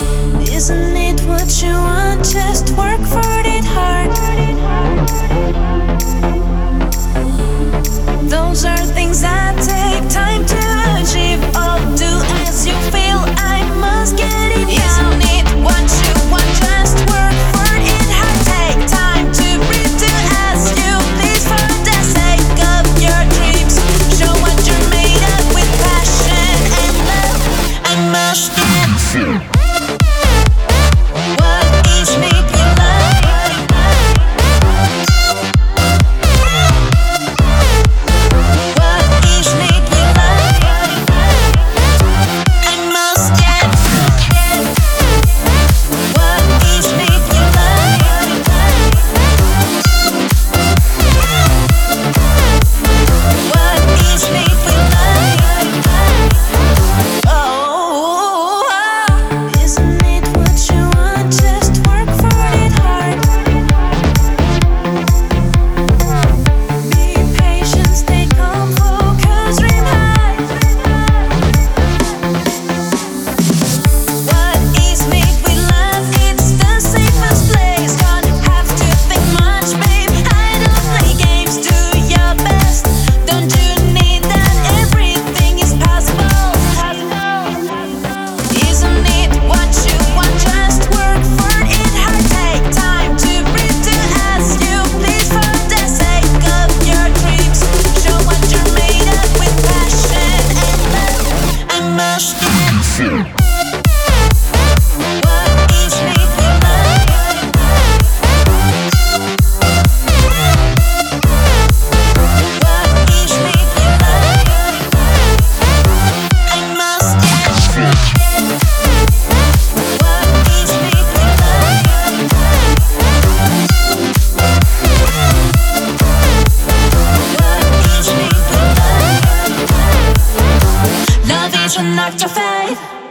Isn't it what you want? Just work for it hard. Those are things that take time to achieve. Oh, do as you feel. I must get it. Isn't it what you want? Just work for it hard. Take time to breathe. You please for the sake of your dreams. Show what you're made of with passion and love. I must. Get. Act of faith.